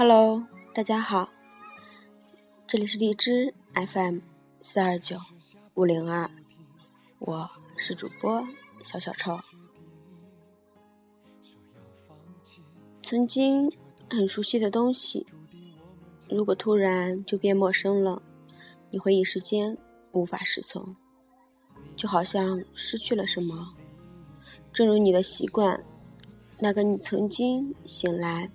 Hello，大家好，这里是荔枝 FM 四二九五零二，我是主播小小臭。曾经很熟悉的东西，如果突然就变陌生了，你会一时间无法适从，就好像失去了什么。正如你的习惯，那个你曾经醒来。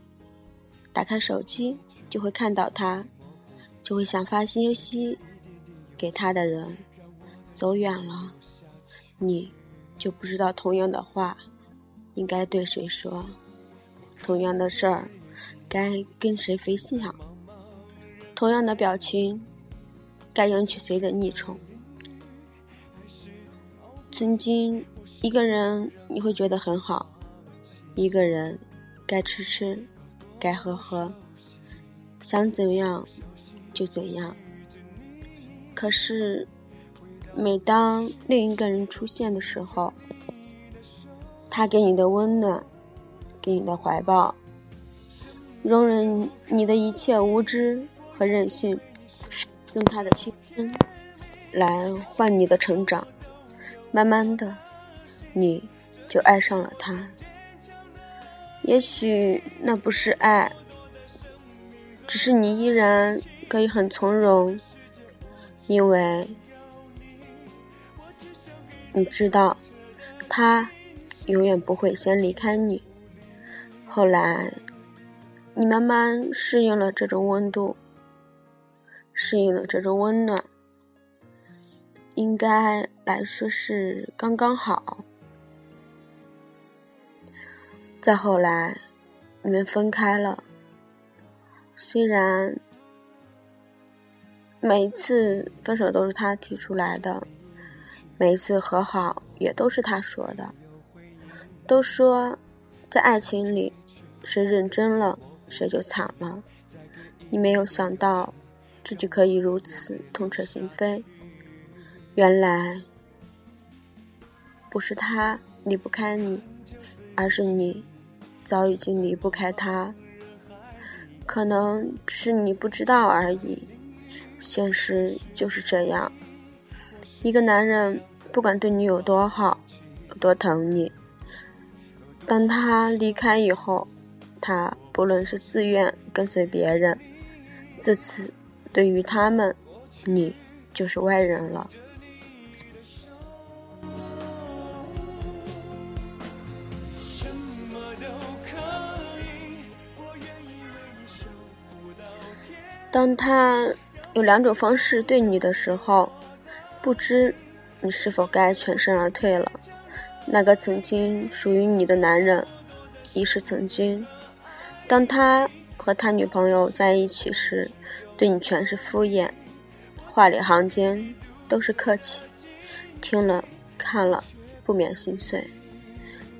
打开手机就会看到他，就会想发信息给他的人走远了，你就不知道同样的话应该对谁说，同样的事儿该跟谁分享，同样的表情该引起谁的昵称。曾经一个人你会觉得很好，一个人该吃吃。该喝喝，想怎样就怎样。可是，每当另一个人出现的时候，他给你的温暖，给你的怀抱，容忍你的一切无知和任性，用他的青春来换你的成长，慢慢的，你就爱上了他。也许那不是爱，只是你依然可以很从容，因为你知道他永远不会先离开你。后来，你慢慢适应了这种温度，适应了这种温暖，应该来说是刚刚好。再后来，你们分开了。虽然每一次分手都是他提出来的，每一次和好也都是他说的。都说在爱情里，谁认真了，谁就惨了。你没有想到自己可以如此痛彻心扉。原来不是他离不开你，而是你。早已经离不开他，可能只是你不知道而已。现实就是这样，一个男人不管对你有多好，有多疼你，当他离开以后，他不论是自愿跟随别人，自此对于他们，你就是外人了。当他有两种方式对你的时候，不知你是否该全身而退了。那个曾经属于你的男人，已是曾经。当他和他女朋友在一起时，对你全是敷衍，话里行间都是客气，听了看了不免心碎。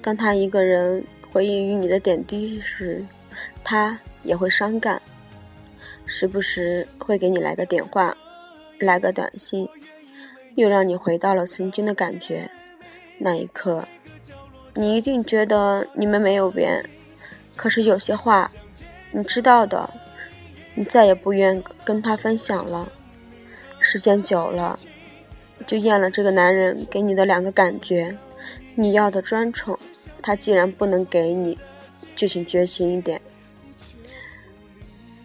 当他一个人回忆与你的点滴时，他也会伤感。时不时会给你来个电话，来个短信，又让你回到了曾经的感觉。那一刻，你一定觉得你们没有缘。可是有些话，你知道的，你再也不愿跟他分享了。时间久了，就厌了这个男人给你的两个感觉。你要的专宠，他既然不能给你，就请绝情一点。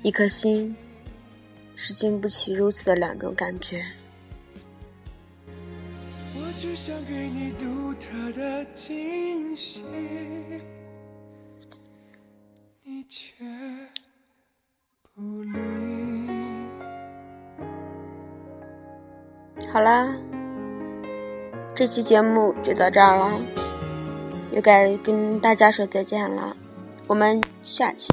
一颗心是经不起如此的两种感觉。我只想给你独特的惊喜，你却不理。好啦，这期节目就到这儿了，又该跟大家说再见了，我们下期。